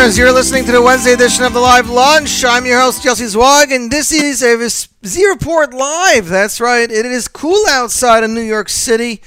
listeners. You're listening to the Wednesday edition of the Live Lunch. I'm your host, Jesse Zwag, and this is a Z Report Live. That's right. It is cool outside in New York City.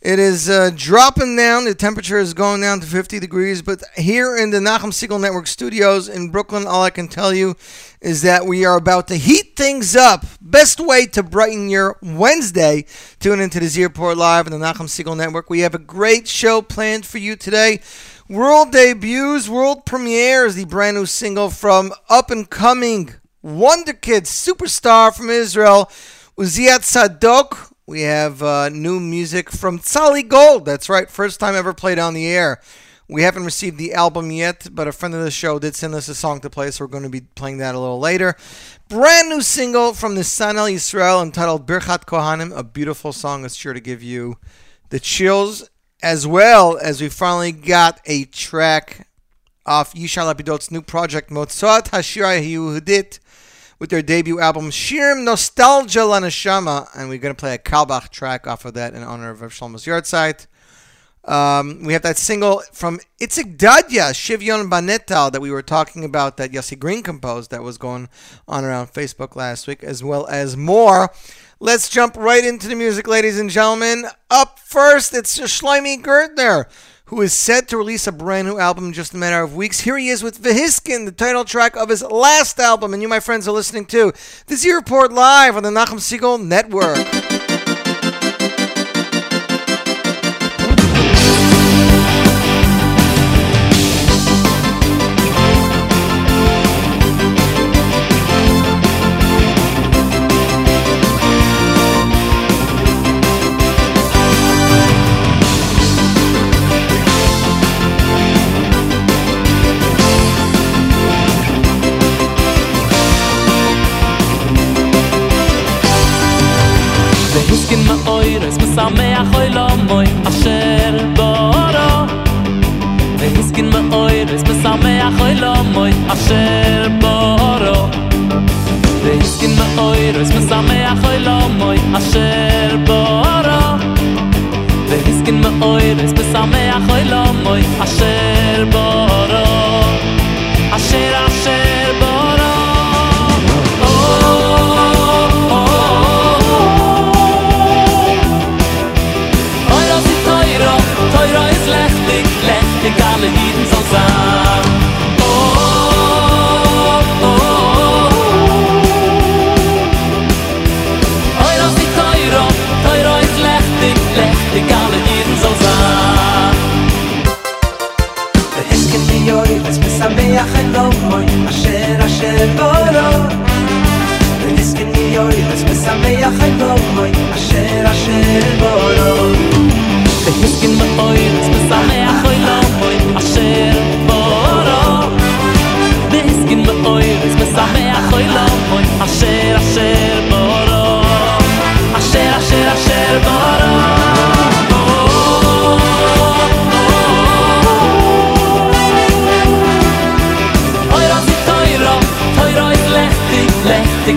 It is uh, dropping down. The temperature is going down to 50 degrees. But here in the Nachum Segal Network studios in Brooklyn, all I can tell you is that we are about to heat things up. Best way to brighten your Wednesday. Tune into the Z Report Live on the Nachum Segal Network. We have a great show planned for you today. World debuts, world premieres, the brand new single from up and coming Wonder Kid superstar from Israel, Uziya Tzadok. We have uh, new music from Tzali Gold. That's right, first time ever played on the air. We haven't received the album yet, but a friend of the show did send us a song to play, so we're going to be playing that a little later. Brand new single from the Sanel Yisrael entitled Birchat Kohanim, a beautiful song that's sure to give you the chills, as well as we finally got a track off Yishai Lapidot's new project, Motzot Hashira Yehudit, with their debut album Shirim Nostalgia Lanashama, and we're going to play a Carlebach track off of that in honor of Rav Shlomo's Yahrzeit. Um, we have that single from Itzik Dadya, Shivyon Banetal, that we were talking about that Yossi Green composed that was going on around Facebook last week, as well as more. Let's jump right into the music, ladies and gentlemen. Up first, it's Shlomi Gertner, who is set to release a brand new album in just a matter of weeks. Here he is with Vehiskin, the title track of his last album, and you, my friends, are listening to this year report live on the Nachum Segal Network. משמח אוי לא מוי חי בוי אשר אשר בורון ויוסקין באויר צמסמח אוי לאוי אשר בורו. ויוסקין באויר צמסמח אוי לאוי אשר אשר בורו. אשר אשר אשר בורו. אוי רוזי טוירו טוירו איז לכתי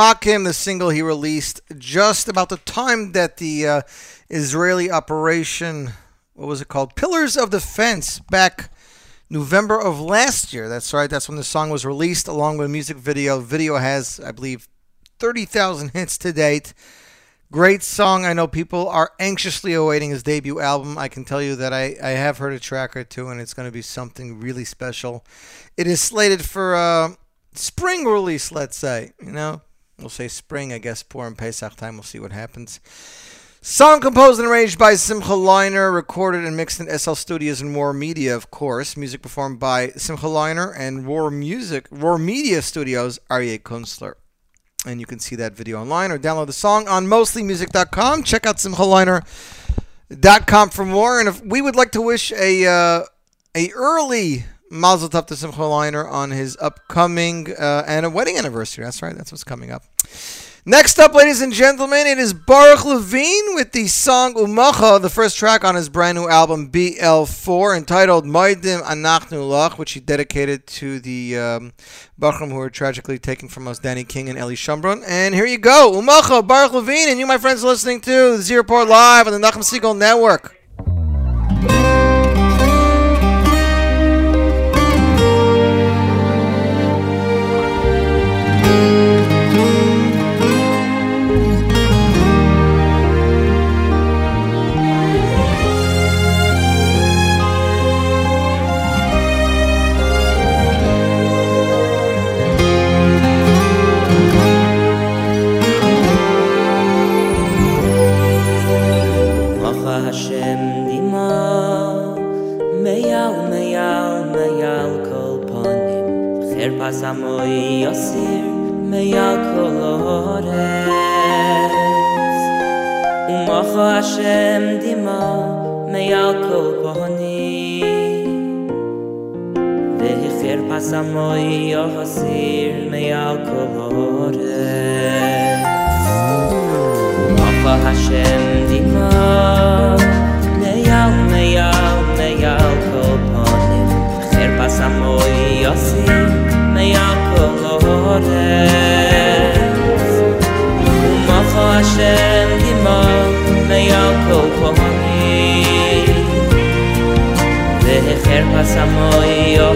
Leiner, Mimamakim, the single he released just about the time that the uh, Israeli operation, what was it called? Pillars of Defense, back November of last year. That's right, that's when the song was released along with a music video. Video has, I believe, 30,000 hits to date. Great song. I know people are anxiously awaiting his debut album. I can tell you that I, I have heard a track or two, and it's going to be something really special. It is slated for uh, spring release, let's say. You know, we'll say spring, I guess, Purim Pesach time. We'll see what happens. Song composed and arranged by Simcha Leiner, recorded and mixed in SL Studios and War Media, of course. Music performed by Simcha Leiner and War Music, War Media Studios, Aryeh Kunstler. And you can see that video online or download the song on mostlymusic.com. Check out simchaleiner.com for more. And if we would like to wish a uh, a early Mazel Tov to Simcha Leiner on his upcoming uh, and a wedding anniversary. That's right. That's what's coming up. Next up, ladies and gentlemen, it is Baruch Levine with the song Umacha, the first track on his brand new album BL4, entitled Moedim Anachnu Lach, which he dedicated to the um, Bachram who were tragically taken from us, Danny King and Eli Shumbron. And here you go, Umacha, Baruch Levine, and you, my friends, listening to Zero Report Live on the Nachum Segal Network. אז עמוי יוסיר מייקול אורץ ומוחו השם דימו מייקול פוני והחייר פס עמוי יוסיר מייקול אורץ השם דימו מייל מייל מייל כל פונים חייר פס ne yakol lohores Uma kho ashem dima ne yakol kohani Ve hecher pasamo iyo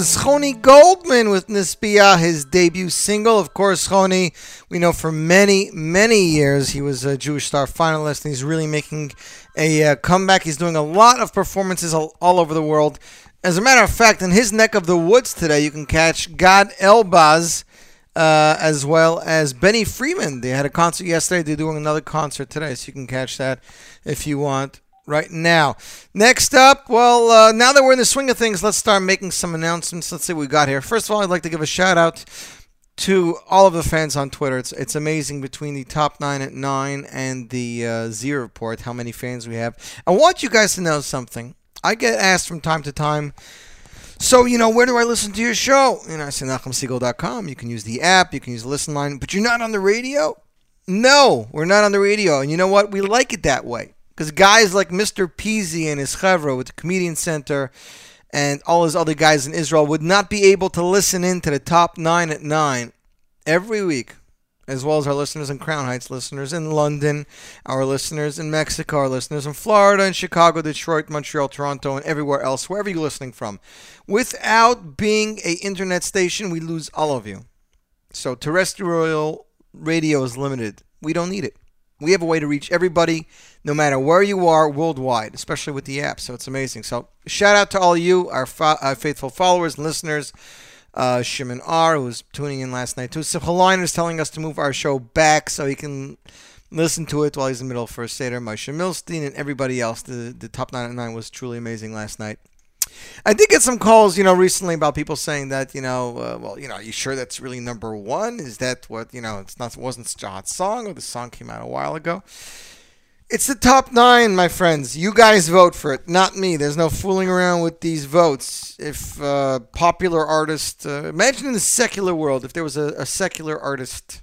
was Choni Goldman with Nisbia, his debut single. Of course, Choni, we know for many, many years he was a Jewish Star finalist, and he's really making a uh, comeback. He's doing a lot of performances all, all over the world. As a matter of fact, in his neck of the woods today, you can catch Gad Elbaz. Uh, as well as Benny Friedman. They had a concert yesterday. They're doing another concert today, so you can catch that if you want right now. Next up, well, uh, now that we're in the swing of things, let's start making some announcements. Let's see what we got here. First of all, I'd like to give a shout out to all of the fans on Twitter. It's it's amazing between the top nine at nine and the uh, Z report how many fans we have. I want you guys to know something. I get asked from time to time. So, you know, where do I listen to your show? Know, I say NachumSegal.com. You can use the app, you can use the listen line, but you're not on the radio? No, we're not on the radio. And you know what? We like it that way. Because guys like Mr. Peasy and his chevra with the Comedian Center and all his other guys in Israel would not be able to listen in to the top nine at nine every week, as well as our listeners in Crown Heights, listeners in London, our listeners in Mexico, our listeners in Florida, and Chicago, Detroit, Montreal, Toronto, and everywhere else, wherever you're listening from. Without being a internet station, we lose all of you. So terrestrial radio is limited. We don't need it. We have a way to reach everybody, no matter where you are worldwide, especially with the app. So it's amazing. So shout out to all you, our, fo- our faithful followers and listeners. Uh, Shimon R, who was tuning in last night too. Simcha is telling us to move our show back so he can listen to it while he's in the middle of first Seder. Moshe Milstein and everybody else. The, the top 9 at 9 was truly amazing last night. I did get some calls, you know, recently about people saying that, you know, uh, well, you know, are you sure that's really number one? Is that what, you know, it's not, wasn't hot song or the song came out a while ago? It's the top nine, my friends. You guys vote for it, not me. There's no fooling around with these votes. If uh, popular artist, uh, imagine in the secular world, if there was a, a secular artist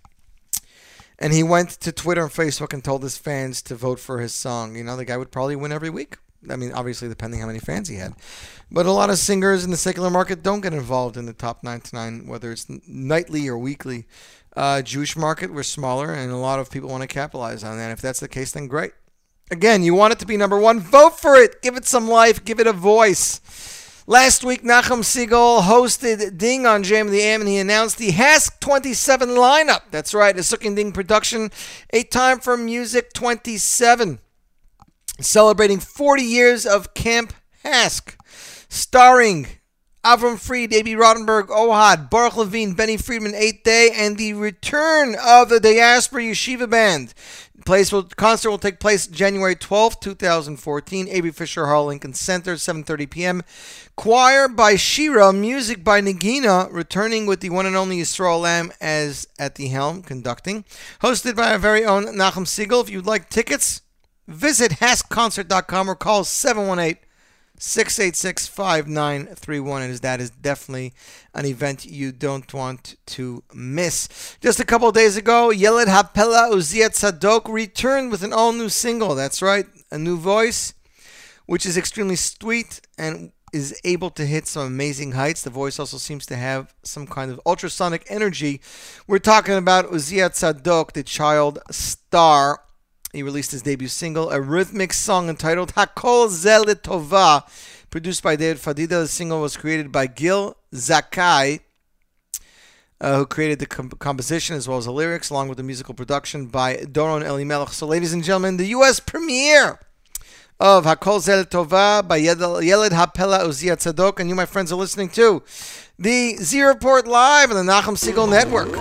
and he went to Twitter and Facebook and told his fans to vote for his song, you know, the guy would probably win every week. I mean, obviously, depending how many fans he had. But a lot of singers in the secular market don't get involved in the top 99, whether it's nightly or weekly. Uh, Jewish market, we're smaller, and a lot of people want to capitalize on that. If that's the case, then great. Again, you want it to be number one, vote for it. Give it some life, give it a voice. Last week, Nachum Segal hosted Ding on JM in the AM, and he announced the HASC 27 lineup. That's right, a and Ding production, a time for music 27 celebrating 40 years of Camp HASC, starring Avram Fried, A.B. Rottenberg, Ohad, Baruch Levine, Benny Friedman, Eighth Day, and the return of the Diaspora Yeshiva Band. Place will, concert will take place January 12th, 2014. Avery Fisher Hall, Lincoln Center, 7.30 p.m. Choir by Shira, music by Nagina, returning with the one and only Yisrael Lamm as at the helm, conducting. Hosted by our very own Nachum Segal. If you'd like tickets, Visit HaskConcert.com or call 718 686 5931. And that is definitely an event you don't want to miss. Just a couple days ago, Yeled Hapela Uziya Tzadok returned with an all new single. That's right, a new voice, which is extremely sweet and is able to hit some amazing heights. The voice also seems to have some kind of ultrasonic energy. We're talking about Uziya Tzadok, the child star he released his debut single, a rhythmic song entitled Hakol Zel Tova, produced by David Fadida. The single was created by Gil Zakai, uh, who created the com- composition as well as the lyrics, along with the musical production by Doron Elimelech. So, ladies and gentlemen, the U.S. premiere of Hakol Zel Tova by Yeled Hapela Uziya Tzadok, and you, my friends, are listening to the Z Report Live on the Nachum Segal Network.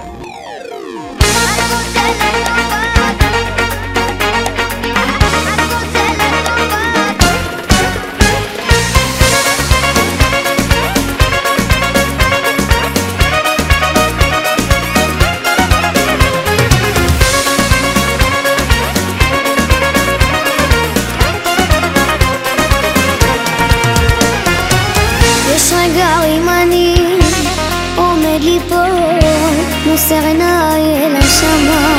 Serena est la chambre.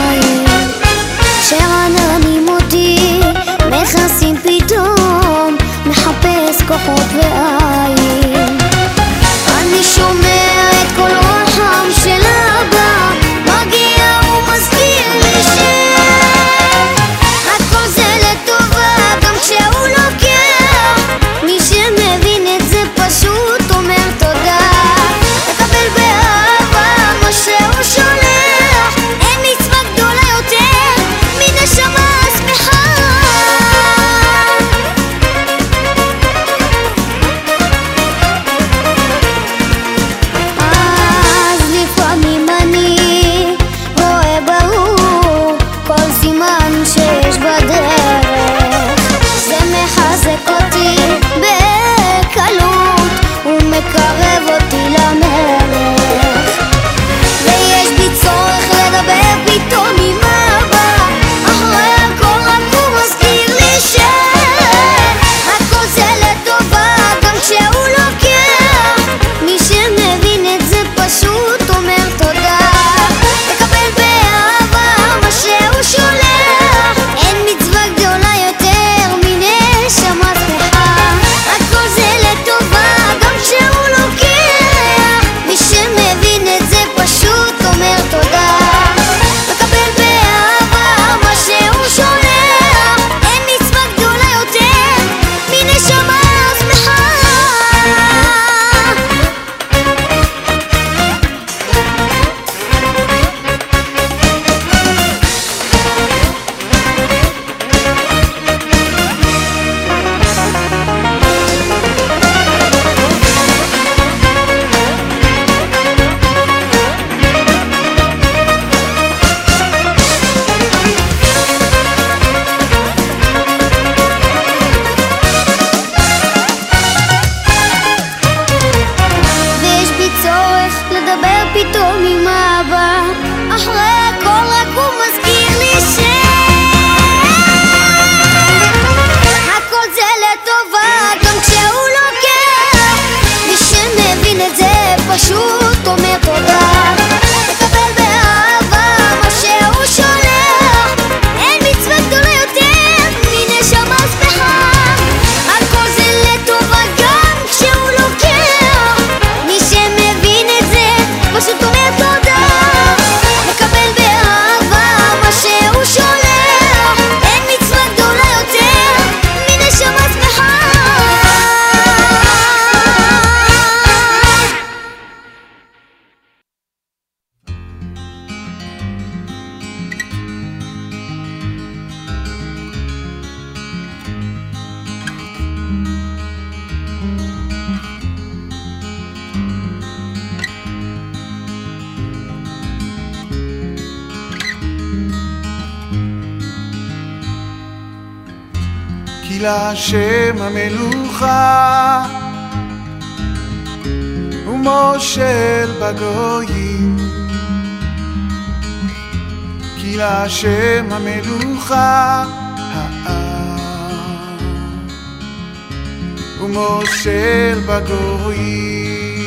ומושל בגויים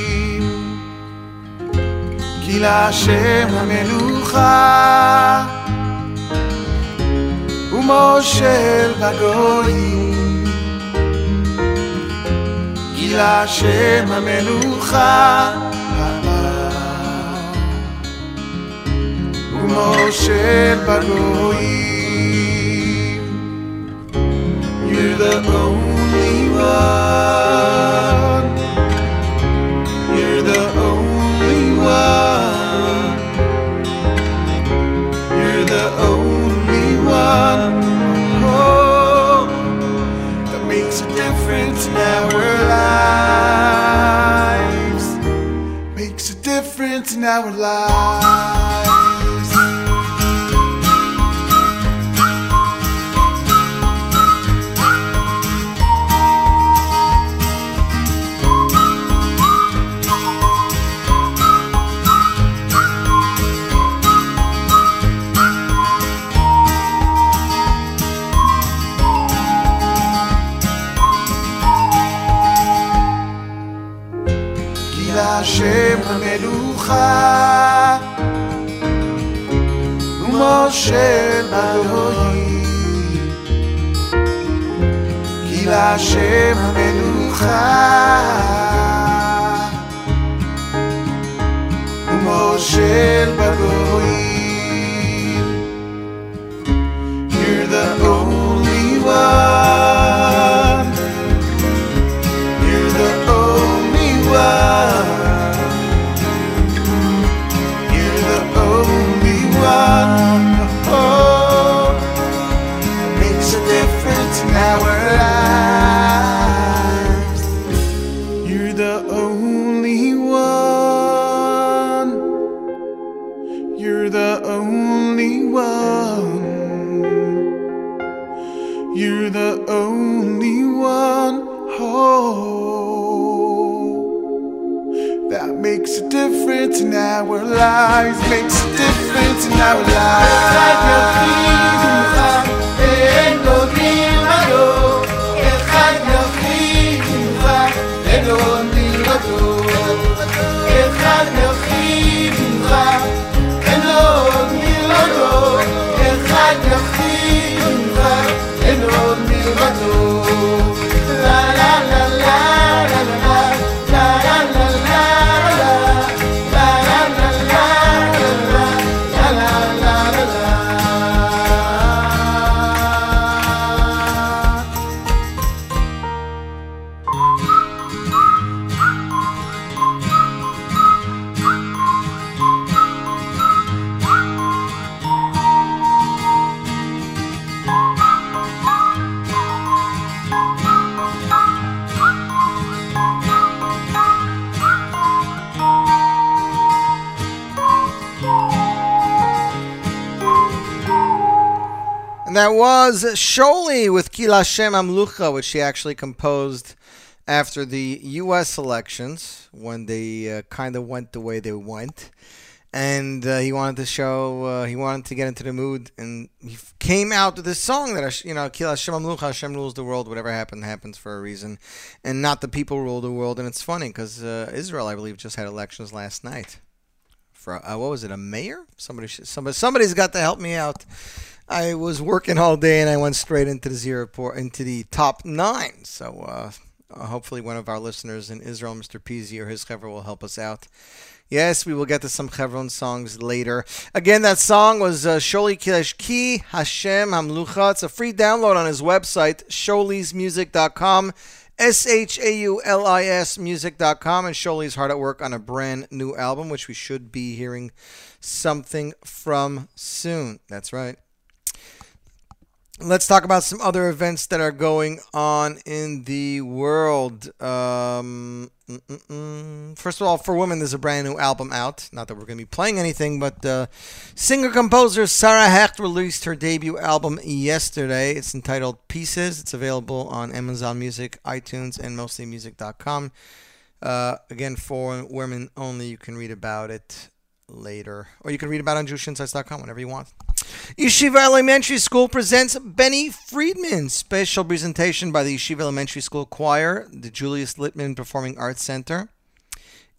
כי להשם המלוכה ומושל בגויים כי להשם המלוכה העם ומושל בגויים You're the only one You're the only one You're the only one oh, that makes a difference in our lives. Makes a difference in our lives. המלוכה ומושל בגויים כי להשם המלוכה ומושל בגויים You're the only one Kila Amlucha, which she actually composed after the U.S. elections when they uh, kind of went the way they went. And uh, he wanted to show, uh, he wanted to get into the mood, and he came out with this song that, you know, Kila Hashem Amlucha, Hashem rules the world, whatever happened, happens for a reason, and not the people rule the world. And it's funny because uh, Israel, I believe, just had elections last night. For uh, what was it, a mayor? Somebody, somebody, somebody's got to help me out. I was working all day and I went straight into the zero port, into the top nine. So uh, uh, hopefully one of our listeners in Israel, Mr. Peasy or his chevra, will help us out. Yes, we will get to some Chevron songs later. Again, that song was uh, Shauli Kilesh Ki Hashem Hamlucha. It's a free download on his website, shaulismusic.com. S H A U L I S music.com. And Shauli's hard at work on a brand new album, which we should be hearing something from soon. That's right. Let's talk about some other events that are going on in the world. Um, Mm, First of all, for women, there's a brand new album out. Not that we're going to be playing anything, but uh, singer composer Sarah Hecht released her debut album yesterday. It's entitled Pieces. It's available on Amazon Music, iTunes, and mostlymusic.com. Uh, again, for women only. You can read about it later, or you can read about it on JewishInsights.com whenever you want. Yeshiva Elementary School presents Benny Friedman. Special presentation by the Yeshiva Elementary School Choir, the Julius Littman Performing Arts Center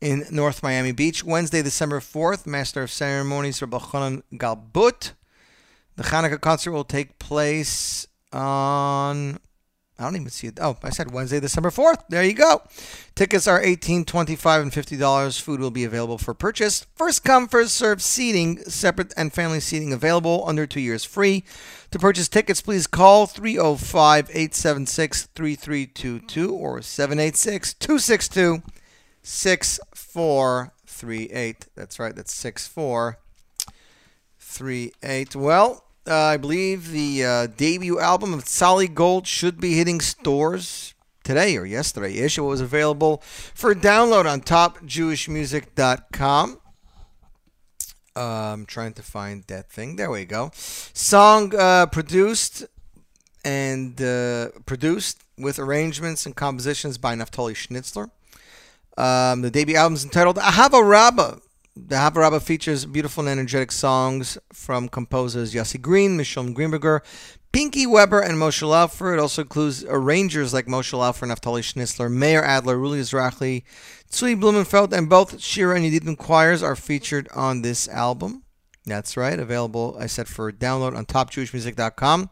in North Miami Beach. Wednesday, December 4th, Master of Ceremonies Rabbi Chanan Galbut. The Hanukkah concert will take place on. I don't even see it. Oh, I said Wednesday, December 4th. There you go. Tickets are $18, $25, and $50. Food will be available for purchase. First come, first served seating, separate and family seating available, under two years free. To purchase tickets, please call 305 876 3322 or 786 262 6438. That's right, that's 6438. Well, uh, I believe the uh, debut album of Sally Gold should be hitting stores today or yesterday ish. It was available for download on topjewishmusic.com. Uh, I'm trying to find that thing. There we go. Song uh, produced and uh, produced with arrangements and compositions by Naftali Schnitzler. Um, the debut album is entitled Ahava Rabba. The Ahava Rabba features beautiful and energetic songs from composers Yossi Green, Mishom Greenberger, Pinky Weber, and Moshe Laufer. It also includes arrangers like Moshe Laufer, Naftali Schnitzler, Meir Adler, Ruli Izrachli, Tzui Blumenfeld, and both Shira and Yedidim choirs are featured on this album. That's right, available, I said, for download on topjewishmusic.com.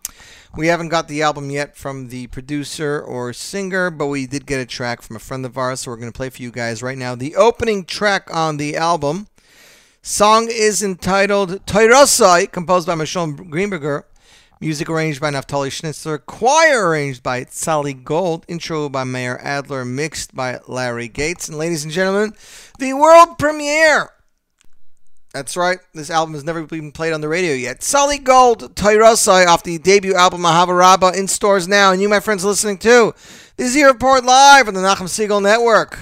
We haven't got the album yet from the producer or singer, but we did get a track from a friend of ours, so we're going to play for you guys right now. The opening track on the album. Song is entitled Toirosai, composed by Michelle Greenberger. Music arranged by Naftali Schnitzler. Choir arranged by Sally Gold. Intro by Meir Adler. Mixed by Larry Gates. And ladies and gentlemen, the world premiere. That's right. This album has never been played on the radio yet. Sally Gold, Toirosai, off the debut album Mahava Rabba, in stores now. And you, my friends, listening too. This is your report live on the Nachum Segal Network.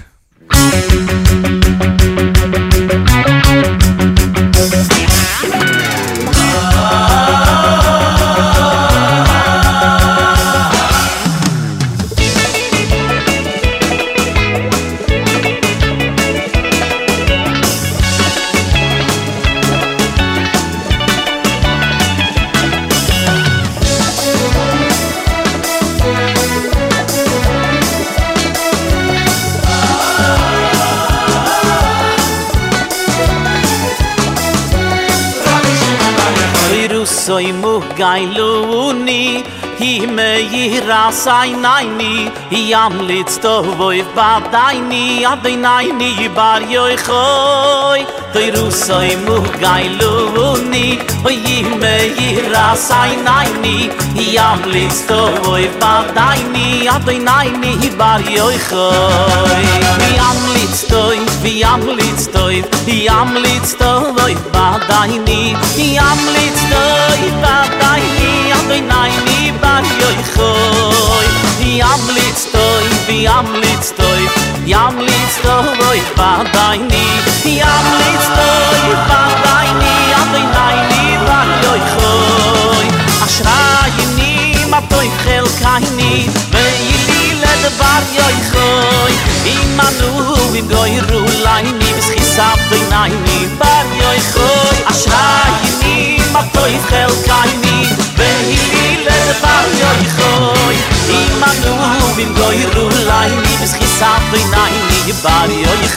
Soy mu gailuni I me i ras nai ni I am litz to voi bad dai ni Ad nai ni i bar yo i choi Do i russo mu gai lu ni O i me i sai nai ni I am litz to voi bad dai ni Ad nai ni i bar yo i choi I am litz to i I am litz to i I am litz to voi bad dai ni I am litz to i bad ni Ad nai ni hoy khoy hoy di am litz toy di am litz toy di am litz toy hoy va dai ni di am litz toy va dai ni am dai ni va hoy hoy a shra ye ma toy khel kay ni ve yili le de var hoy hoy i ma vi goy ru lay ni bis khisab dai nay ni va hoy khoy a shra ma toy khel kay ni ve ye bete fahr jo ich hoy im am nu bim goy ru lai mi bis khisa fey nay mi bari jo ich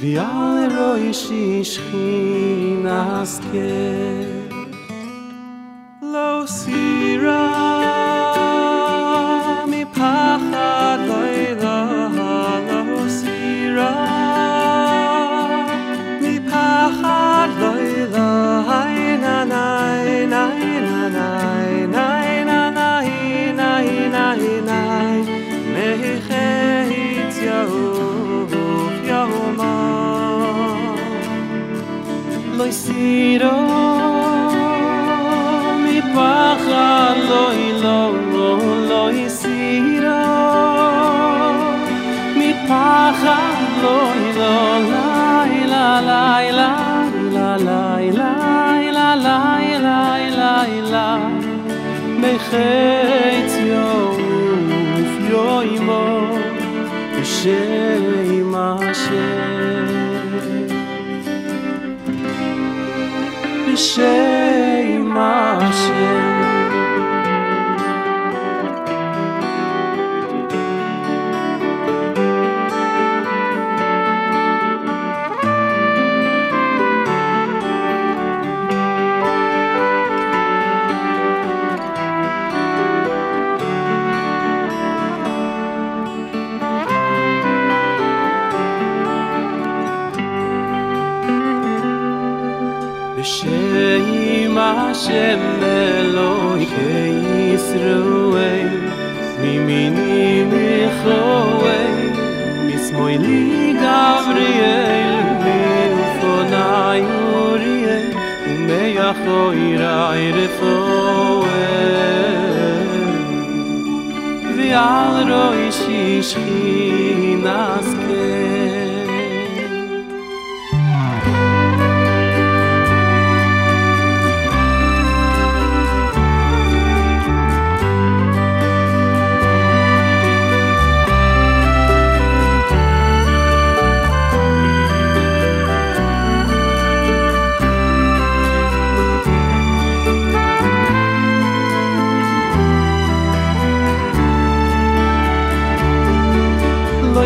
Vi ay roish ish iro mi pacha lo ilo lo lo isiro mi pacha lo ilo la la la la la la la la la la la. La 谁？fo ira ire fo vi al roi shi shi nas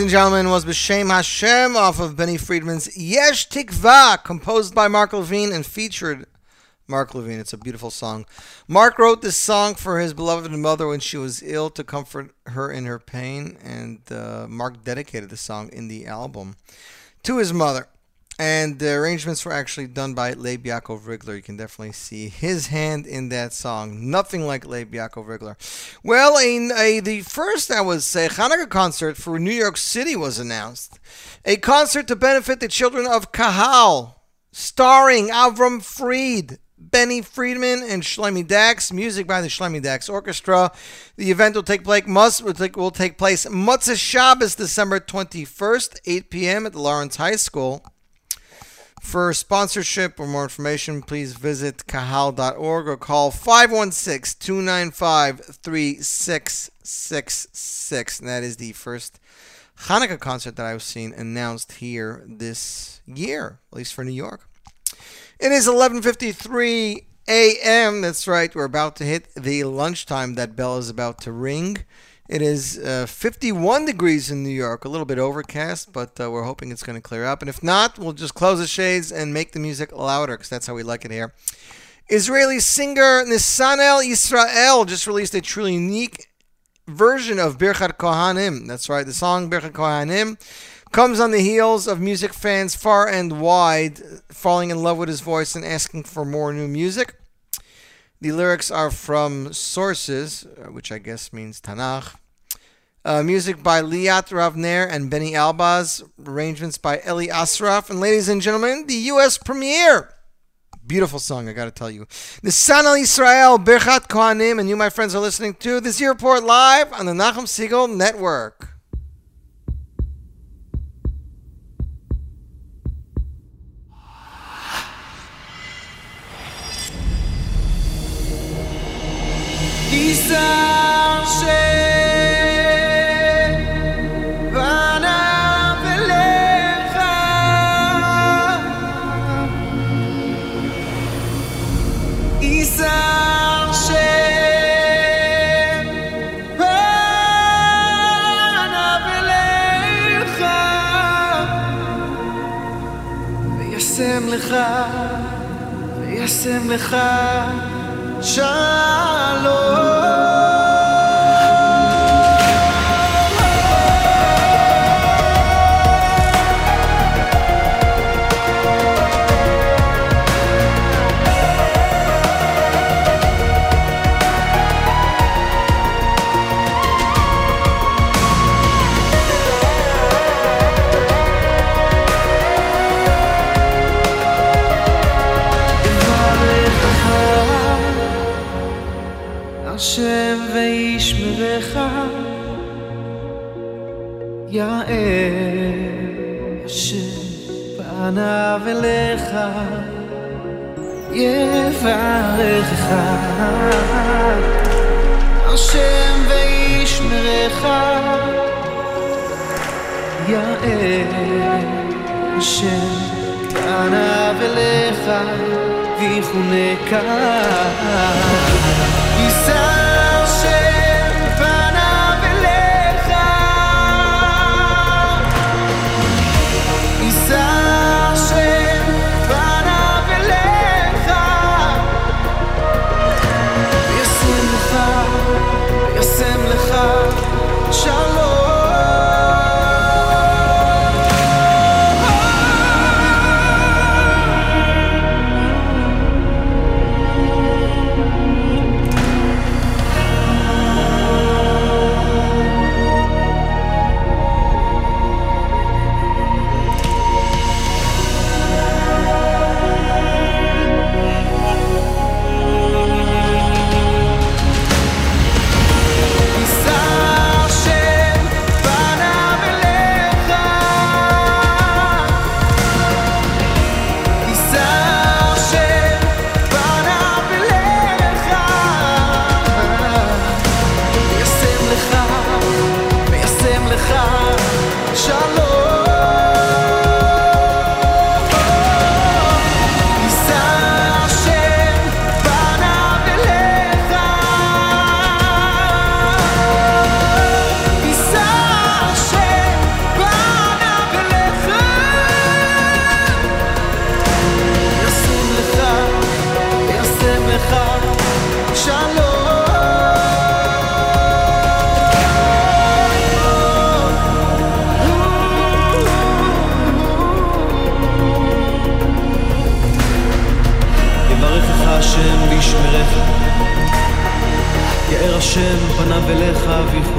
and gentlemen, was B'Shem Hashem off of Benny Friedman's Yesh Tikva, composed by Mark Levine and featured Mark Levine. It's a beautiful song. Mark wrote this song for his beloved mother when she was ill to comfort her in her pain, and uh, Mark dedicated the song in the album to his mother. And the arrangements were actually done by Leib Yaakov Rigler. You can definitely see his hand in that song. Nothing like Leib Yaakov Rigler. Well, in a, the first, I would say, Hanukkah concert for New York City was announced. A concert to benefit the children of Kahal, starring Avram Fried, Benny Friedman, and Shloime Dachs. Music by the Shloime Dachs Orchestra. The event will take place must will take, will take place Motzei Shabbos, December 21st, 8 p.m. at the Lawrence High School. For sponsorship or more information, please visit kahal.org or call 516 295 3666. And that is the first Hanukkah concert that I've seen announced here this year, at least for New York. It is 11:53 a.m. That's right. We're about to hit the lunchtime. That bell is about to ring. It is uh, 51 degrees in New York, a little bit overcast, but uh, we're hoping it's going to clear up. And if not, we'll just close the shades and make the music louder because that's how we like it here. Israeli singer Nisanel Israel just released a truly unique version of Birchat Kohanim. That's right, the song Birchat Kohanim comes on the heels of music fans far and wide falling in love with his voice and asking for more new music. The lyrics are from sources, uh, which I guess means Tanakh. Uh, music by Liat Ravner and Benny Albaz. Arrangements by Eli Asraf. And ladies and gentlemen, the U.S. premiere. Beautiful song, I gotta tell you. Nisanel Israel, Birchat Kohanim, and you, my friends, are listening to this report live on the Nachum Segal Network. Isar וישם לך שלום. שב אליך יברכך השם וישמרך יאה השם פניו אליך ויחונקה. יישא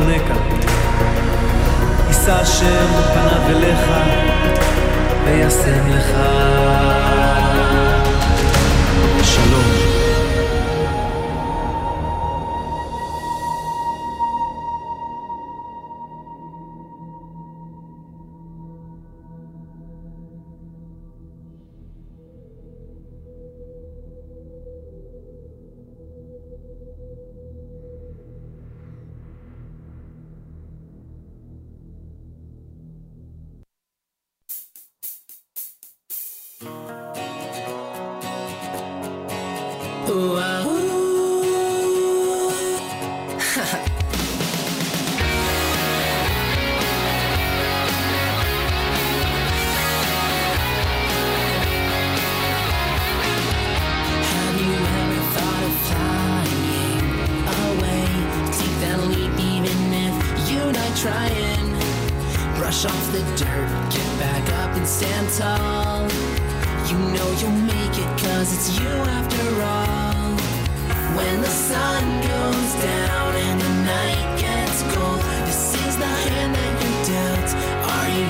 חונקה. יישא השם פניו אליך וישם לך.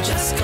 just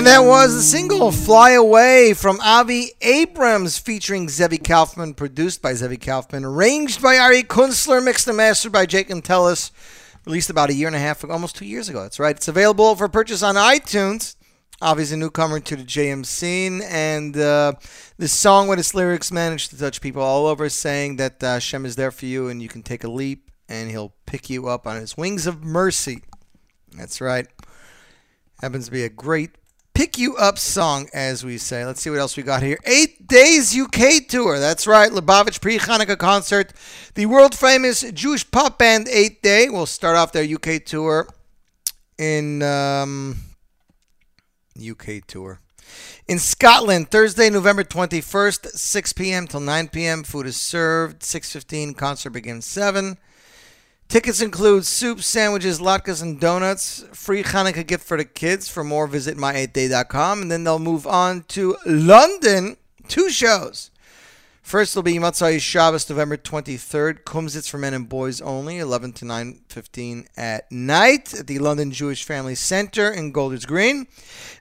And that was the single Fly Away from Avi Abrams featuring Zevi Kaufman, produced by Zevi Kaufman, arranged by Ari Kunstler, mixed and mastered by Jake Antelis, released about a year and a half almost two years ago. That's right. It's available for purchase on iTunes. Avi's a newcomer to the JM scene, and uh, this song with its lyrics managed to touch people all over, saying that uh, Shem is there for you and you can take a leap and he'll pick you up on his wings of mercy. That's right. Happens to be a great pick you up song, as we say. Let's see what else we got here. Eight Days UK Tour. That's right. Lubavitch pre Hanukkah concert. The world famous Jewish pop band Eight Day will start off their UK tour in um, UK tour. In Scotland, Thursday, November 21st, 6 p.m. till 9 p.m. Food is served. 6.15, concert begins 7. Tickets include soup, sandwiches, latkes, and donuts. Free Hanukkah gift for the kids. For more, visit my8day.com. And then they'll move on to London. Two shows. First will be Motzei Shabbos, November 23rd. Kumsitz for men and boys only, 11 to 9.15 at night at the London Jewish Family Center in Golders Green.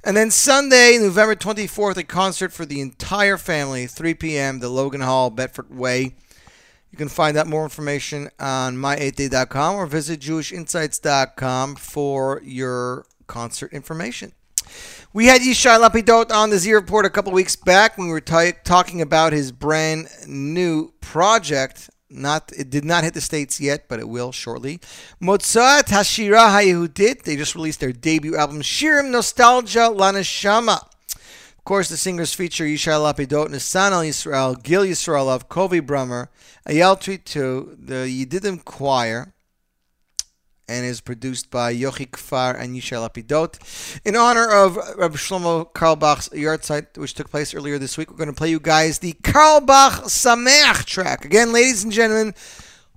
And then Sunday, November 24th, a concert for the entire family, 3 p.m., the Logan Hall, Bedford Way. You can find out more information on my8day.com or visit jewishinsights.com for your concert information. We had Yishai Lapidot on the Z Report a couple weeks back when we were ta- talking about his brand new project. Not it did not hit the states yet, but it will shortly. Motzat Hashira Hayehudit. They just released their debut album Shirim Nostalgia Laneshama. Of course, the singers feature Yishai Lapidot, Nisanel Yisrael, Gil Yisraelov, Kovi Brummer, Ayal Tritu, the Yedidim Choir, and is produced by Yochi Kfar and Yishai Lapidot. In honor of Rabbi Shlomo Carlebach's yard site, which took place earlier this week, we're going to play you guys the Carlebach Sameach track. Again, ladies and gentlemen,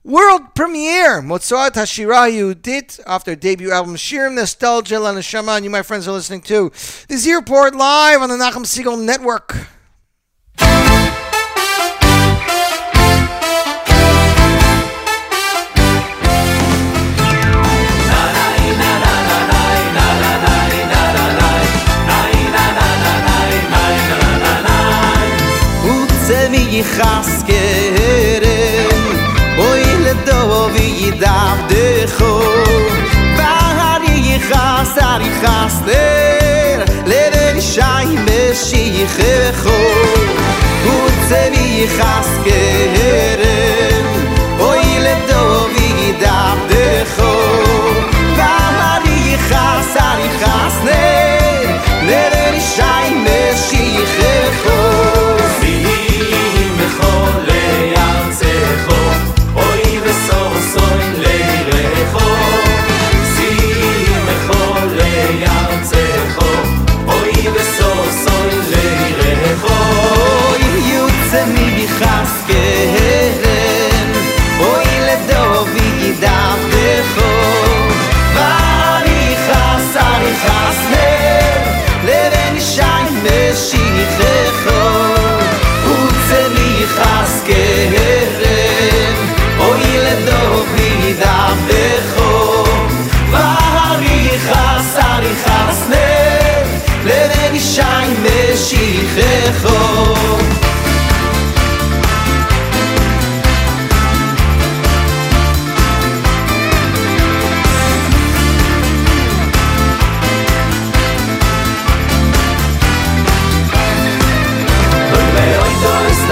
world premiere Motzat Hashira Yehudit off their debut album Shirim Nostalgia Laneshama. And you, my friends, are listening to the Z Report live on the Nachum Segal Network. ari khasner leden shaim be shi khol gut ze vi khasker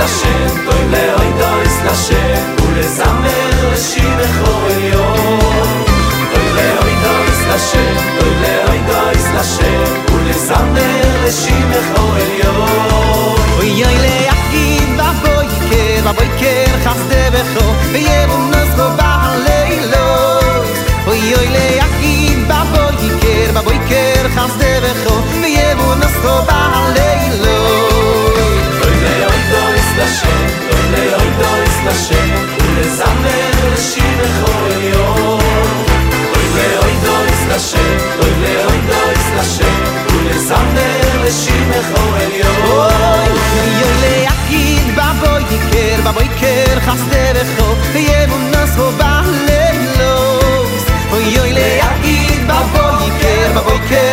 לשם, טוי לאוי דויס לשם, ולזמר ראשי בכל יום. לאוי דויס לשם, טוי לאוי דויס לשם, ולזמר ראשי בכל אוי אוי ליחיד בבויקר, בבויקר חסדה בכל, וירונס בו בלילות. אוי אוי ליחיד בבויקר, בבויקר חסדה בכל, וירונס בו בלילות. לשם ולזמר לשיר בכל יום אוי ואוי דויס לשם אוי ואוי דויס לשם ולזמר לשיר בכל יום אוי ואוי בבוי יקר בבוי יקר חסדה בכל יום נס בו אוי ואוי יגיד בבוי יקר בבוי יקר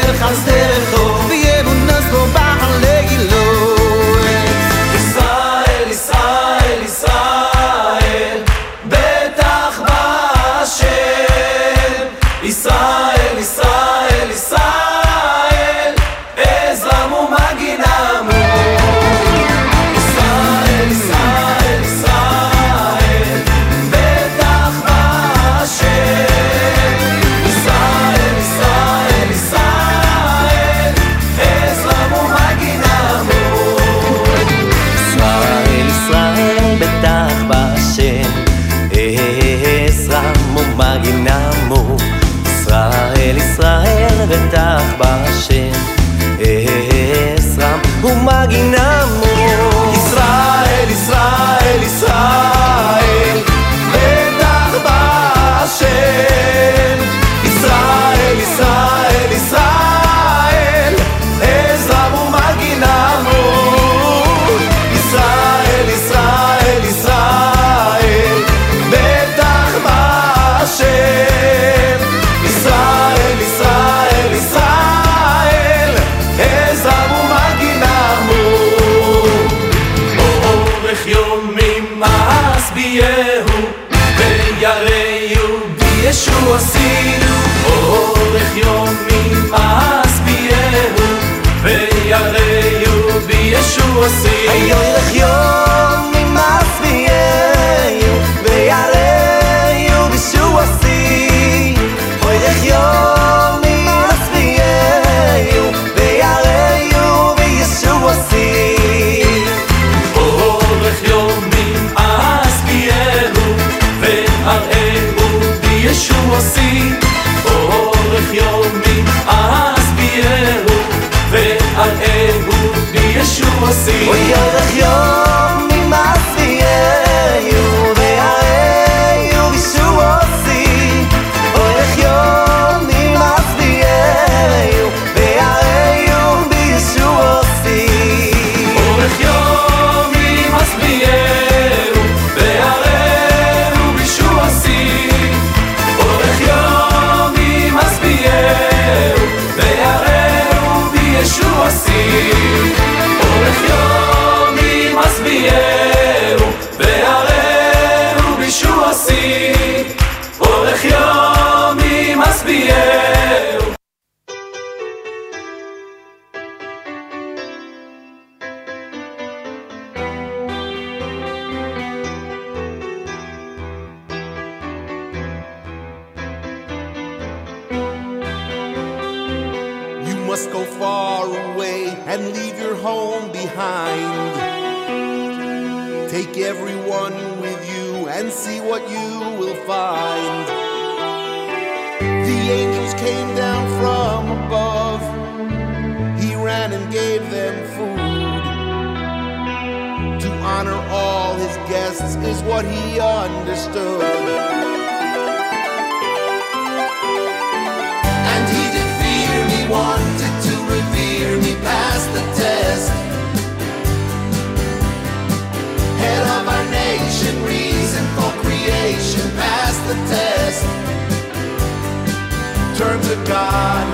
to God.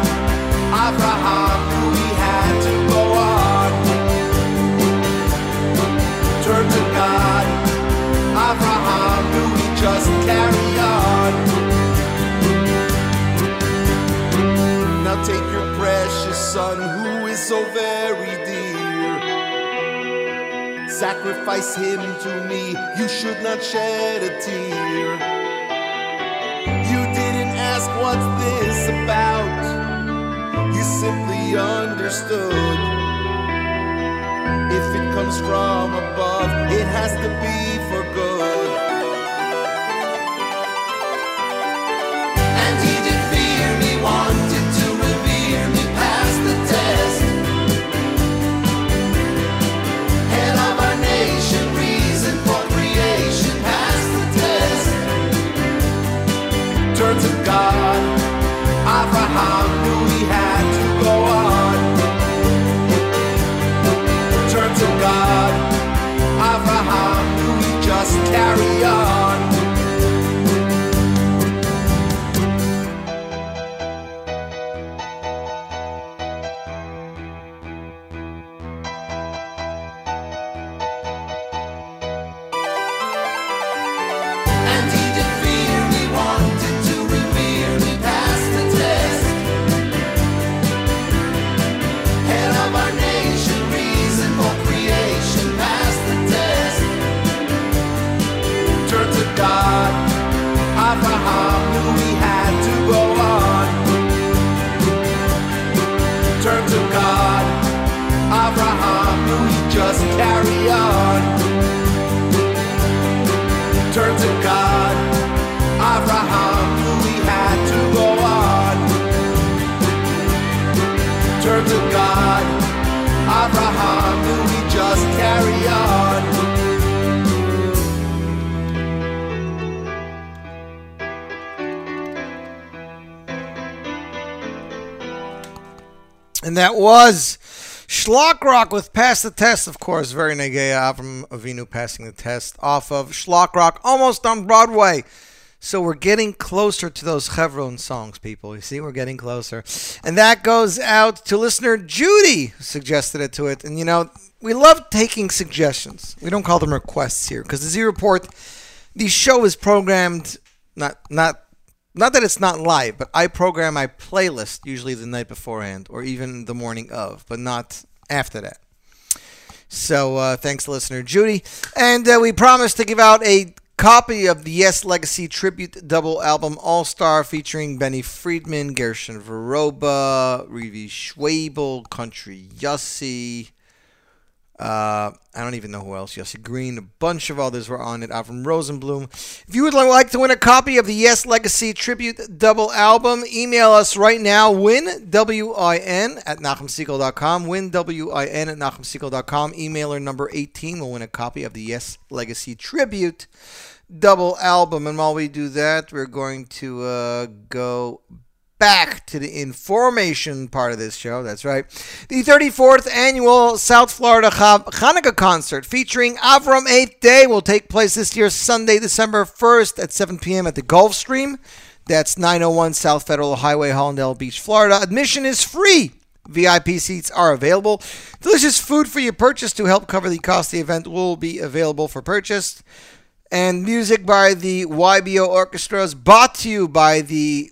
Abraham knew he had to go on. Turn to God. Abraham do we just carry on. Now take your precious son, who is so very dear. Sacrifice him to me, you should not shed a tear. Ask what's this about. You simply understood. If it comes from above, it has to be for Schlock Rock with Pass the Test, of course. Very Negea Avram Avinu passing the test off of Schlock Rock, almost on Broadway. So we're getting closer to those Chevron songs, people. You see, we're getting closer. And that goes out to listener Judy, who suggested it to it. And you know, we love taking suggestions. We don't call them requests here because the Z Report, the show is programmed not not not that it's not live, but I program my playlist usually the night beforehand or even the morning of, but not after that. So uh, thanks listener Judy, and uh, we promised to give out a copy of the Yes Legacy tribute double album All Star featuring Benny Friedman, Gershon Veroba, Revi Schwabel, Country Yossi. Uh, I don't even know who else. Yossi Green, a bunch of others were on it. Avram Rosenblum. If you would like to win a copy of the Yes Legacy Tribute Double Album, email us right now. Win W-I-N at NachumSegal.com. Win W-I-N at NachumSegal.com. Emailer number 18 will win a copy of the Yes Legacy Tribute Double Album. And while we do that, we're going to uh, go back to the information part of this show. That's right. The 34th annual South Florida Hanukkah concert featuring Avram 8th Day will take place this year, Sunday, December 1st at 7 p.m. at the Gulfstream. That's 901 South Federal Highway, Hallandale Beach, Florida. Admission is free. VIP seats are available. Delicious food for your purchase to help cover the cost of the event will be available for purchase. And music by the YBO Orchestras brought to you by the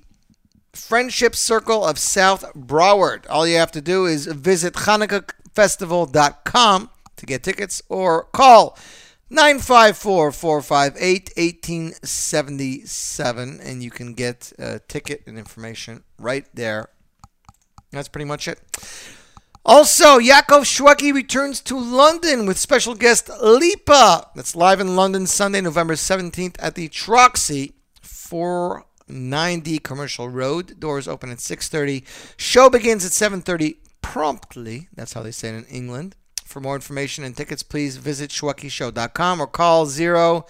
Friendship Circle of South Broward. All you have to do is visit HanukkahFestival.com to get tickets or call 954 458 1877 and you can get a ticket and information right there. That's pretty much it. Also, Yaakov Shweki returns to London with special guest Lipa. That's live in London Sunday, November 17th at the Troxy, 490 Commercial Road. Doors open at 6.30. Show begins at 7.30 promptly. That's how they say it in England. For more information and tickets, please visit shwekishow.com or call 0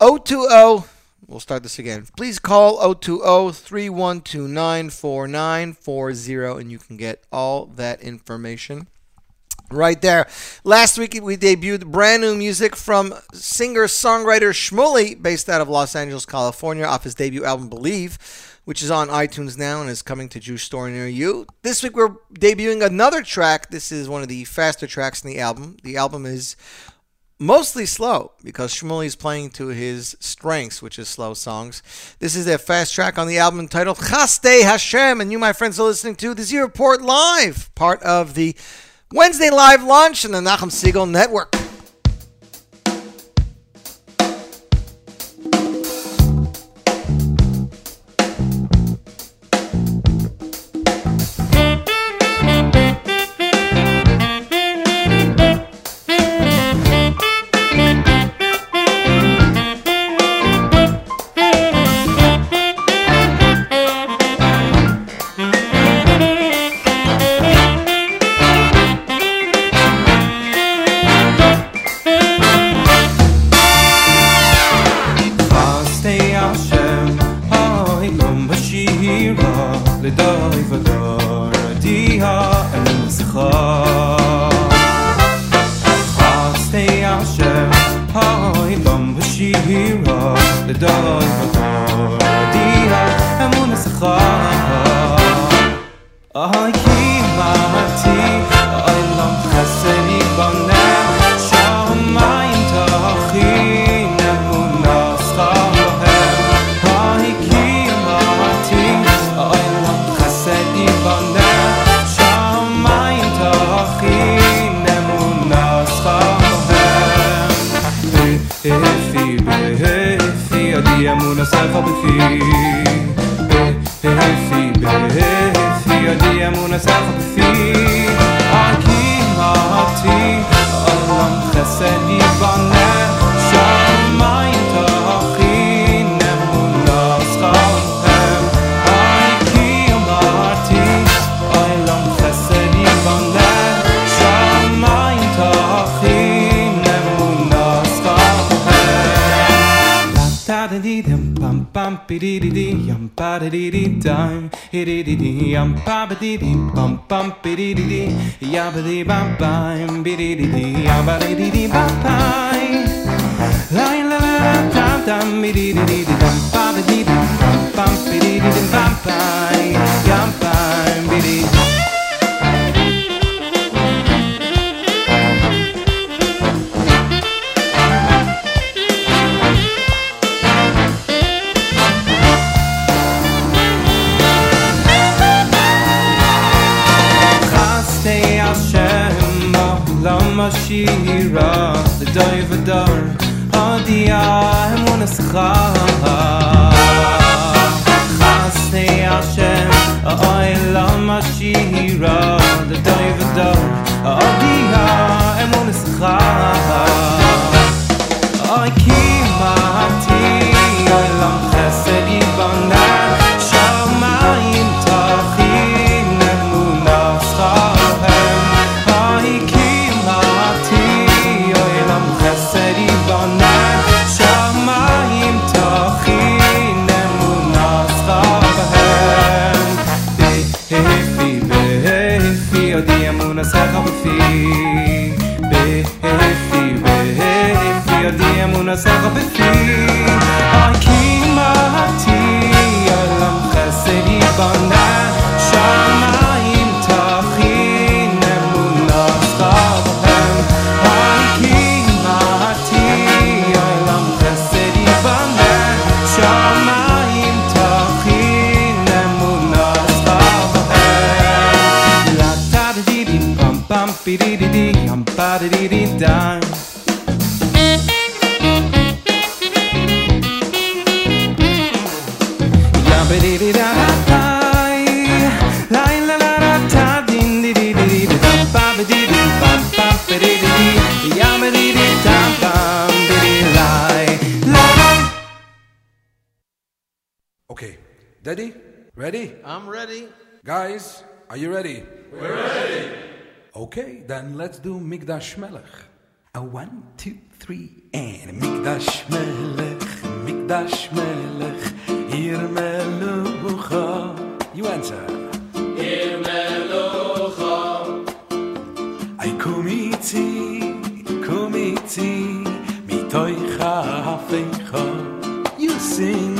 020 We'll start this again. Please call 020-3129-4940 and you can get all that information right there. Last week we debuted brand new music from singer-songwriter Shmuley based out of Los Angeles, California off his debut album Believe, which is on iTunes now and is coming to Jewish Store near you. This week we're debuting another track. This is one of the faster tracks in the album. The album is mostly slow because Shmuley is playing to his strengths, which is slow songs. This is a fast track on the album entitled Chaste Hashem, and you, my friends, are listening to the Z Report Live, part of the Wednesday live launch on the Nachum Segal Network. Pam pam dee dee dee yum pa da dee dee dum dee dee dee yum pa ba dee dee pam pam pi dee dee dee ya ba dee bam bam bi dee dee dee ya ba dee dee dee bam bam la la la la dum dum bi dee dee dee dum ba dee dee pam pam pi dee dee dee bam bam yum bam bi dee Shira The Doi Vadar Adia Emun Escha Chaste Hashem Oy Lama Shira The Doi Vadar Adia Emun Escha are you ready? We're ready. Okay, then let's do Mikdash Melech. A one, two, three, and Mikdash Melech, Mikdash Melech, Ir Melucha. You answer. Ir Melucha. I kumiti, kumiti, mitoicha hafecha. You sing.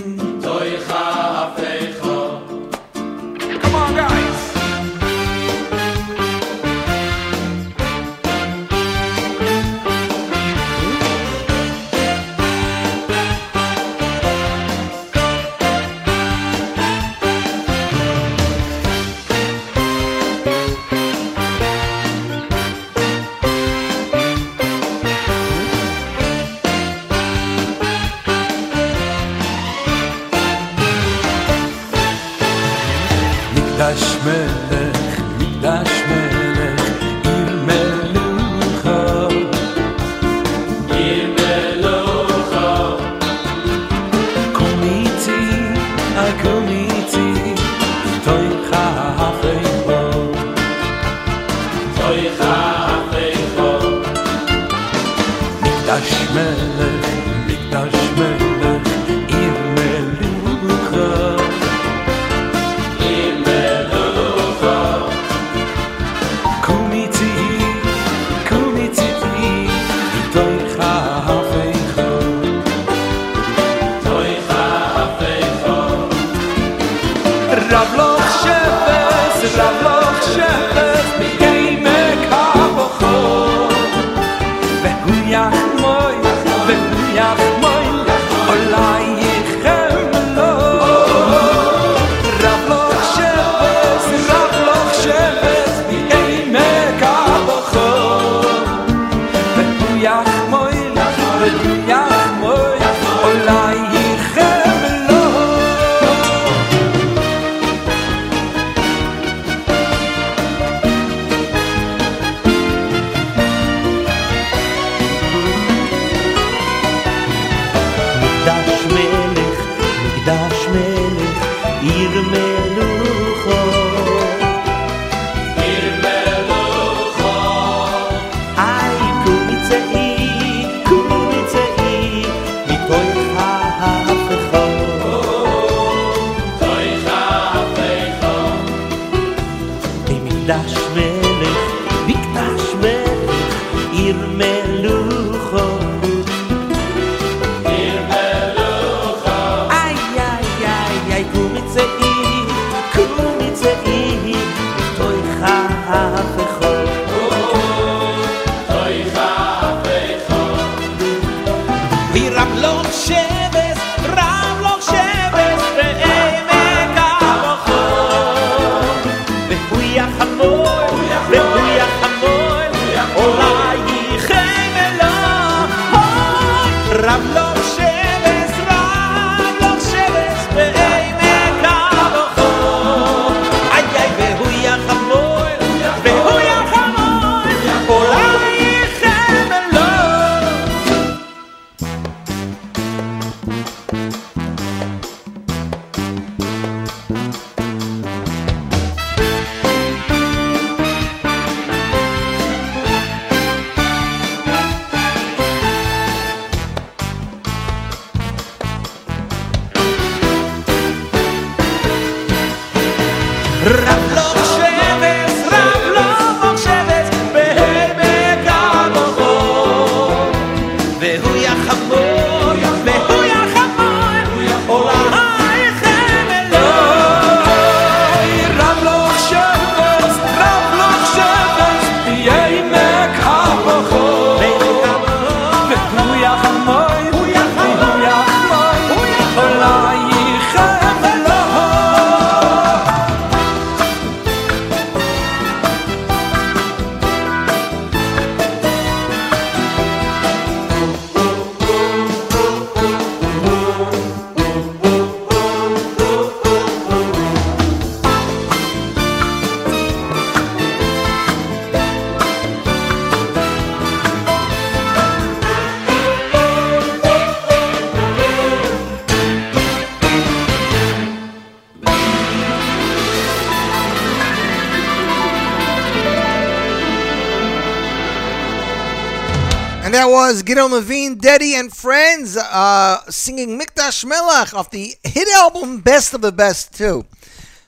And that was Gideon Levine, Deddy, and Friends uh, singing Mikdash Melech off the hit album Best of the Best, too.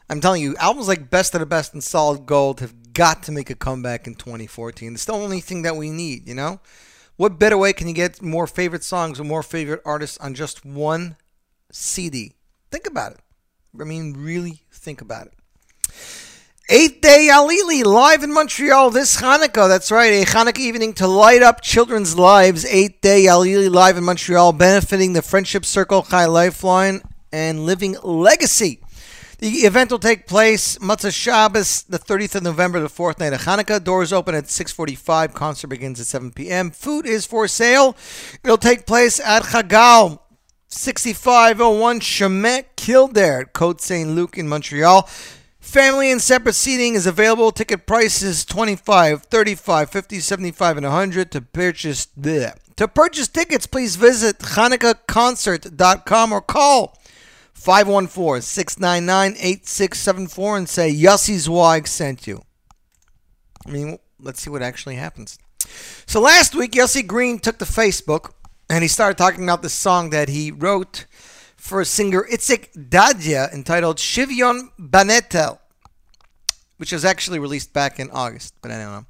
I'm telling you, albums like Best of the Best and Solid Gold have got to make a comeback in 2014. It's the only thing that we need, you know? What better way can you get more favorite songs or more favorite artists on just one CD? Think about it. I mean, really think about it. Eighth Day Alili live in Montreal this Hanukkah. That's right, a Hanukkah evening to light up children's lives. Eighth Day Alili live in Montreal, benefiting the Friendship Circle High Lifeline and Living Legacy. The event will take place Motzei Shabbos, the 30th of November, the fourth night of Hanukkah. Doors open at 6:45. Concert begins at 7 p.m. Food is for sale. It'll take place at Chagall, 6501 Chemin Kildare, at Côte Saint Luc in Montreal. Family and separate seating is available. Ticket prices 25, 35, 50, 75, and 100 to purchase bleh. To purchase tickets, please visit HanukkahConcert.com or call 514-699-8674 and say Yossi Zweig sent you. I mean, let's see what actually happens. So last week, Yossi Green took to Facebook and he started talking about the song that he wrote for singer Itzik Dadya entitled Shivyon Banetel, which was actually released back in August, but I don't know.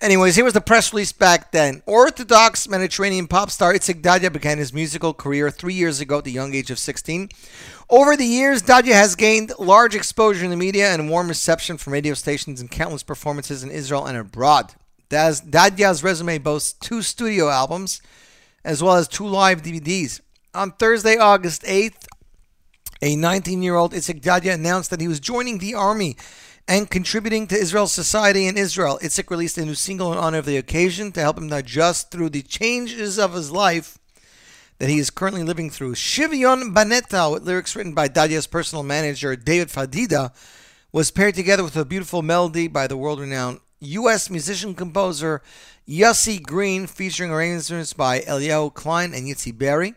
Anyways, here was the press release back then. Orthodox Mediterranean pop star Itzik Dadya began his musical career three years ago at the young age of 16. Over the years, Dadya has gained large exposure in the media and warm reception from radio stations and countless performances in Israel and abroad. Dadya's resume boasts two studio albums, as well as two live DVDs. On Thursday, August 8th, a 19 year old Itzik Dadya announced that he was joining the army and contributing to Israel's society in Israel. Itzik released a new single in honor of the occasion to help him adjust through the changes of his life that he is currently living through. Shivyon Baneta, with lyrics written by Dadya's personal manager, David Fadida, was paired together with a beautiful melody by the world renowned U.S. musician composer Yossi Green, featuring arrangements by Eliyahu Klein and Yitzi Berry.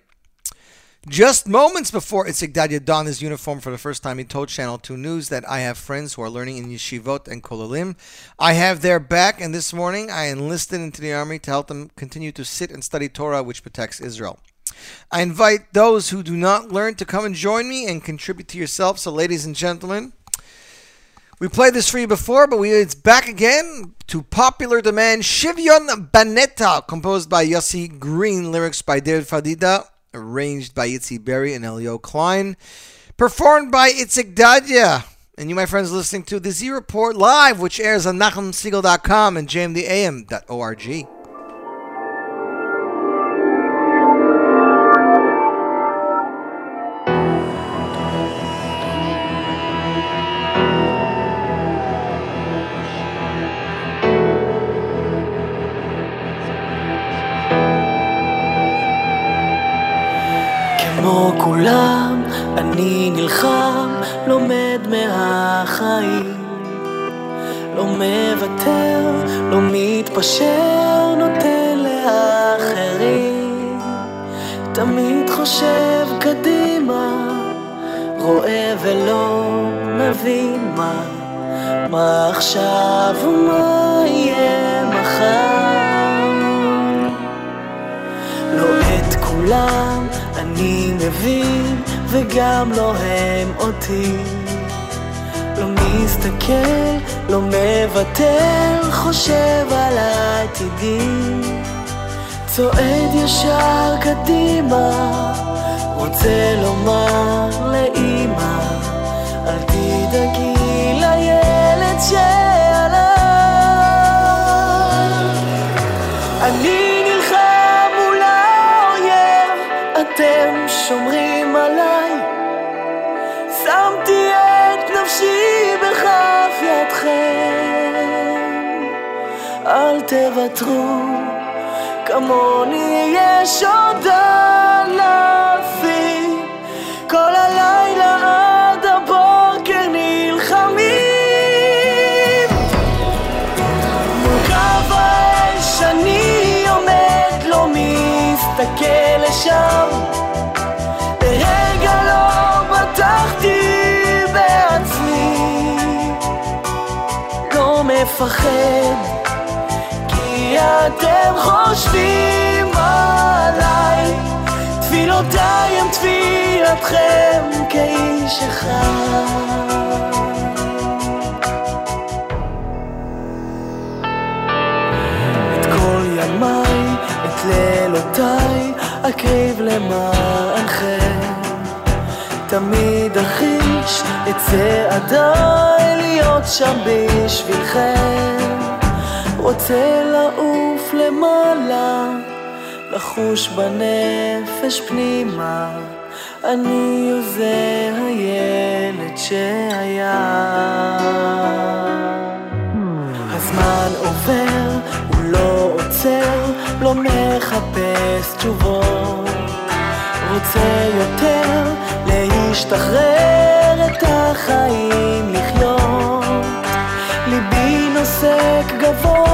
Just moments before Itzik Dadya donned his uniform for the first time, he told Channel 2 News that I have friends who are learning in yeshivot and kollelim. I have their back, and this morning I enlisted into the army to help them continue to sit and study Torah, which protects Israel. I invite those who do not learn to come and join me and contribute to yourself. So, ladies and gentlemen, we played this for you before, but we, it's back again to popular demand. Shivyon Baneta, composed by Yossi Green, lyrics by David Fadida, arranged by Itzi Berry and Elio Klein, performed by Itzik Dadya. And you, my friends, listening to the Z Report Live, which airs on NachumSegal.com and jmdam.org. כמו כולם, אני נלחם, לומד מהחיים. לא מוותר, לא מתפשר, נותן לאחרים. תמיד חושב קדימה, רואה ולא מבין מה, מה עכשיו ומה יהיה מחר. לא את כולם אני מבין, וגם לא הם אותי. לא מסתכל, לא מוותר, חושב על העתידי. צועד ישר קדימה, רוצה לומר לאמא, אל תדאגי לילד שעליו. תוותרו, כמוני יש עוד אלפים. כל הלילה עד הבוקר נלחמים. מול קו האש אני עומד, לא מסתכל לשם. לא לא מפחד, אתם חושבים עליי. תפילותיי הם תפילתכם כאיש אחד. את כל ימיי, את לילותיי, אקריב למענכם. תמיד אחיש את צעדיי, להיות שם בשבילכם. רוצה לעוף למעלה, לחוש בנפש פנימה. אני זה הילד שהיה. הזמן עובר, הוא לא עוצר, לא מחפש תשובות. רוצה יותר להשתחרר את החיים לחיות. ליבי נוסק גבוה,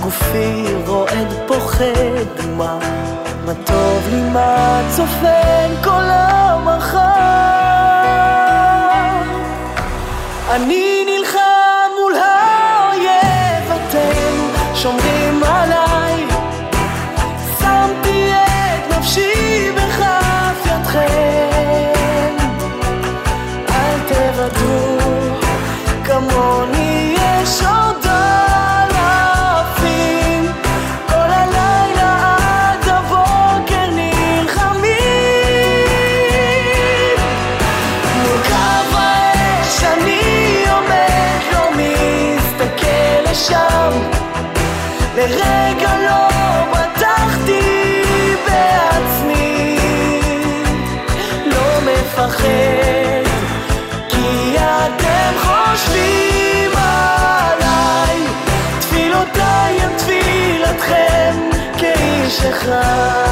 גופי רועד פוחד מה, מה טוב לי מה צופן כל המחר. אני נלחם מול האויב, אתם שומרים 和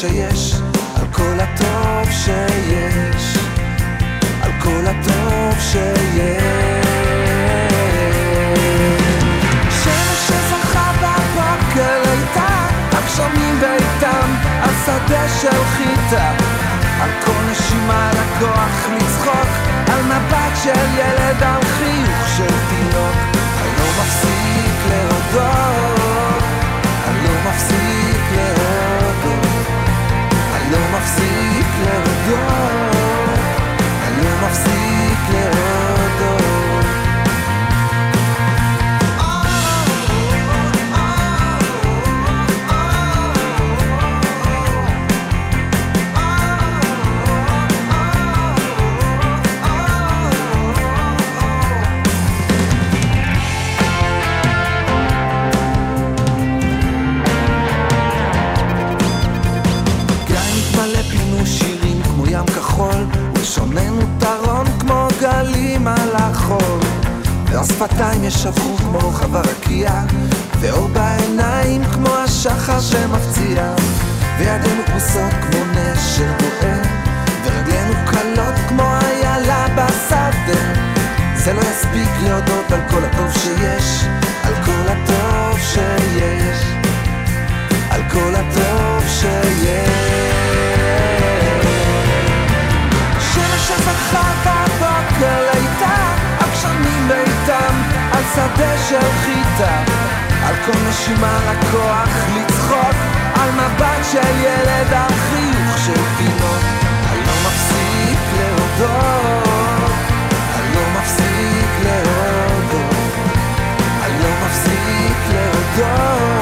שיש, על כל הטוב שיש, על כל הטוב שיש. שמש שזכה בבוקר איתה, הגשמים בעיתם, על שדה של חיטה. על כל נשימה לקוח לצחוק, על מבט של ילד, על חיוך של תינוק. לא מפסיק להודות, Il y a un maxi qui est en vie, il. והשפתיים ישבחו כמו רוחב הרקיע ואור בעיניים כמו השחר שמפציע וידינו פרוסות כמו נשר בוער ורגלינו קלות כמו איילה בשדה זה לא יספיק להודות על כל הטוב שיש על כל הטוב שיש על כל הטוב שיש. שמש שזכה בבוקר בעיתם, על שדה של חיטה. על כל נשימה לקוח לצחוק, על מבט של ילד, על חיוך של תינוק. אני לא מפסיק להודות, אני לא מפסיק להודות, אני לא מפסיק להודות.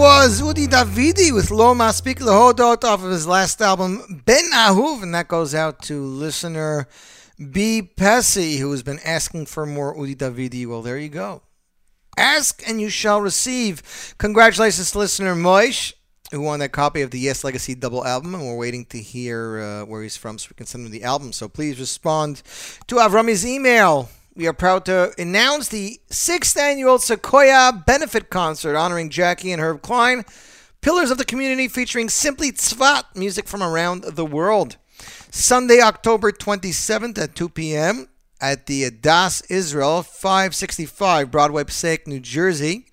Was Udi Davidi with Lo Maspik Lehodot off of his last album, Ben Ahuv, and that goes out to listener B. Pessy, who has been asking for more Udi Davidi. Well, there you go. Ask and you shall receive. Congratulations to listener Moish, who won that copy of the Yes Legacy double album, and we're waiting to hear uh, where he's from so we can send him the album. So please respond to Avrami's email. We are proud to announce the sixth annual Sequoia Benefit Concert honoring Jackie and Herb Klein, pillars of the community featuring Simply Tsfat music from around the world. Sunday, October 27th at 2 p.m. at the Das Israel, 565 Broadway, Passaic, New Jersey.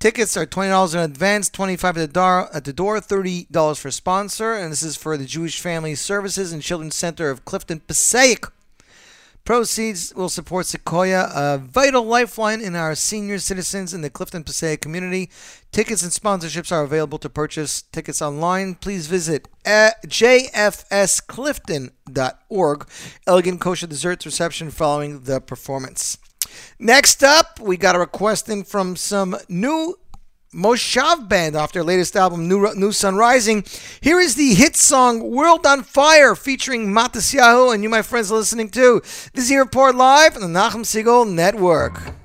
Tickets are $20 in advance, 25 at the door, at the door, $30 for sponsor, and this is for the Jewish Family Services and Children's Center of Clifton, Passaic. Proceeds will support Sequoia, a vital lifeline in our senior citizens in the Clifton Passaic community. Tickets and sponsorships are available to purchase tickets online. Please visit uh, jfsclifton.org. Elegant kosher desserts reception following the performance. Next up, we got a request in from some new Moshav band off their latest album, New, New Sun Rising. Here is the hit song World on Fire featuring Matisyahu, and you, my friends, are listening to this is your report live on the Nachum Segal Network.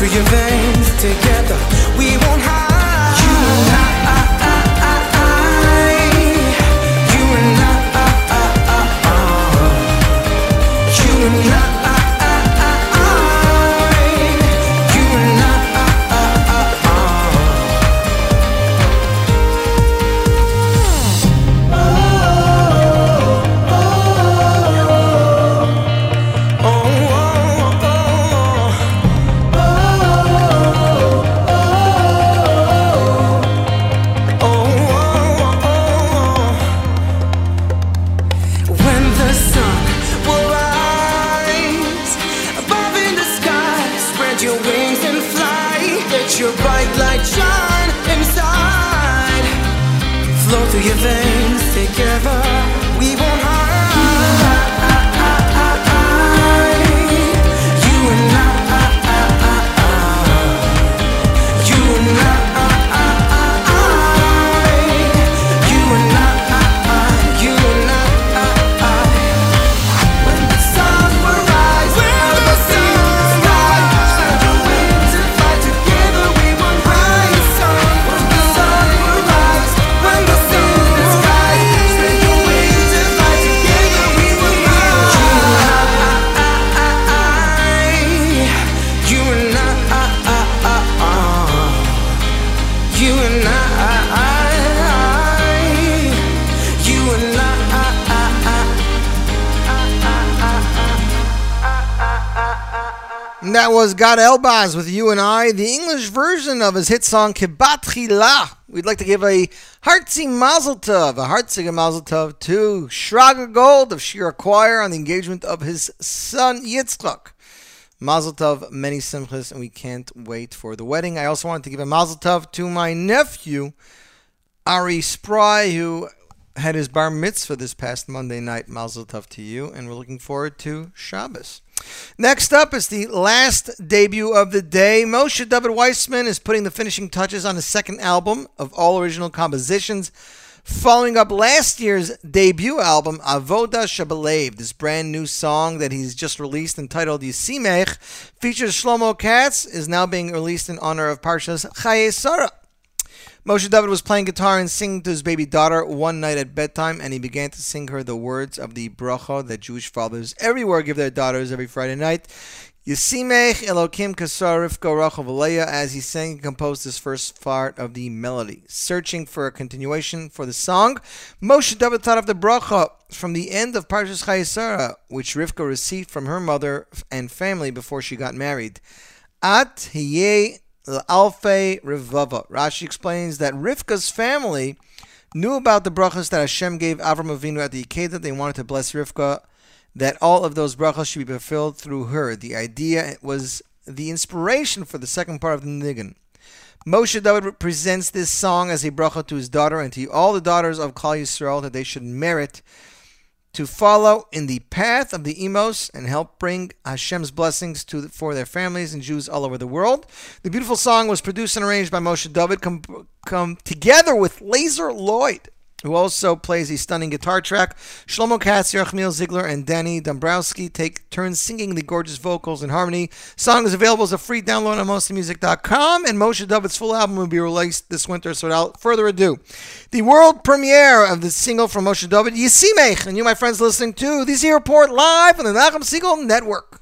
Through your veins together. Gad Elbaz with You and I, the English version of his hit song Kibat La. We'd like to give a heartsy mazel tov, a heartsy mazel tov to Shraga Gold of Shira Choir on the engagement of his son Yitzchak. Mazel tov, many simchas, and we can't wait for the wedding. I also wanted to give a mazel tov to my nephew, Ari Spry, who had his bar mitzvah this past Monday night. Mazel tov to you, and we're looking forward to Shabbos. Next up is the last debut of the day. Moshe David Weissman is putting the finishing touches on his second album of all original compositions, following up last year's debut album, Avoda Shabalev. This brand new song that he's just released entitled Yisimech features Shlomo Katz, is now being released in honor of Parshas Chaye Sarah. Moshe David was playing guitar and singing to his baby daughter one night at bedtime, and he began to sing her the words of the bracha that Jewish fathers everywhere give their daughters every Friday night. Yisimech Elokim as he sang and composed his first part of the melody. Searching for a continuation for the song, Moshe David thought of the bracha from the end of Parshas Chaye Sarah, which Rivka received from her mother and family before she got married. At Hiye Alfe Rivava. Rashi explains that Rivka's family knew about the brachas that Hashem gave Avram Avinu at the Akedah. They wanted to bless Rivka that all of those brachas should be fulfilled through her. The idea was the inspiration for the second part of the Nigun. Moshe David presents this song as a bracha to his daughter and to all the daughters of Klal Yisrael that they should merit to follow in the path of the Emos and help bring Hashem's blessings to for their families and Jews all over the world. The beautiful song was produced and arranged by Moshe David, come, come together with Lazer Lloyd who also plays a stunning guitar track. Shlomo Katz, Yerachmiel Ziegler, and Danny Dombrowski take turns singing the gorgeous vocals and harmony. Song is available as a free download on mostlymusic.com, and Moshe David's full album will be released this winter. So without further ado, the world premiere of the single from Moshe David, Yisimech, and you, my friends, listening to the Z Report live on the Nachum Segal Network.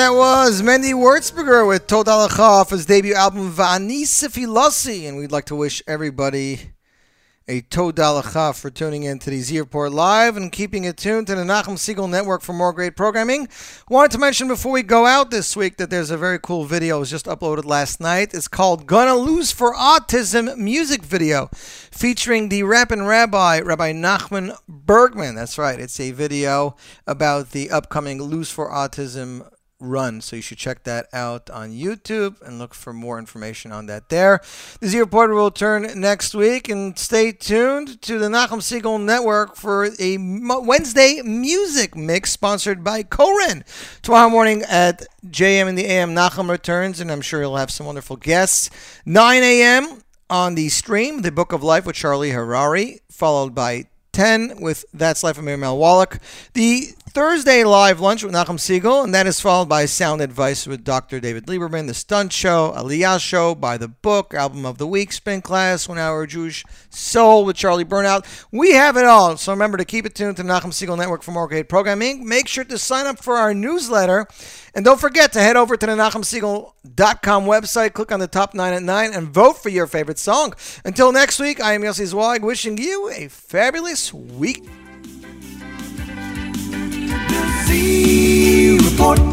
That was Mendy Wurzberger with Toda Lecha off his debut album Vani Sifilasi. And we'd like to wish everybody a Lecha for tuning in to the Z Report Live and keeping it tuned to the Nachum Segal Network for more great programming. Wanted to mention before we go out this week that there's a very cool video. It was just uploaded last night. It's called Gonna Lose for Autism music video featuring the Rappin' Rabbi, Rabbi Nachman Bergman. That's right. It's a video about the upcoming Lose for Autism run. So you should check that out on YouTube and look for more information on that there. The Z Report will return next week, and stay tuned to the Nachum Segal Network for a Wednesday music mix sponsored by Koren. Tomorrow morning at JM in the AM, Nachum returns, and I'm sure he'll have some wonderful guests. 9 a.m. on the stream, The Book of Life with Charlie Harary, followed by 10 with That's Life of Miriam Wallach. The Thursday live lunch with Nachum Segal, and that is followed by Sound Advice with Dr. David Lieberman, The Stunt Show, Aliyah Show, By the Book, Album of the Week, Spin Class, One Hour Jewish Soul with Charlie Burnout. We have it all, so remember to keep it tuned to Nachum Segal Network for more great programming. Make sure to sign up for our newsletter, and don't forget to head over to the NachumSegal.com website, click on the top 9 at 9, and vote for your favorite song. Until next week, I am Yossi Zweig, wishing you a fabulous week. สีรพจน์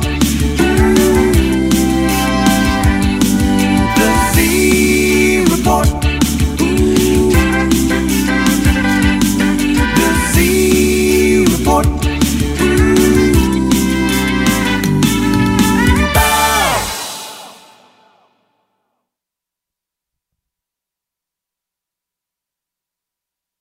สีรพจน์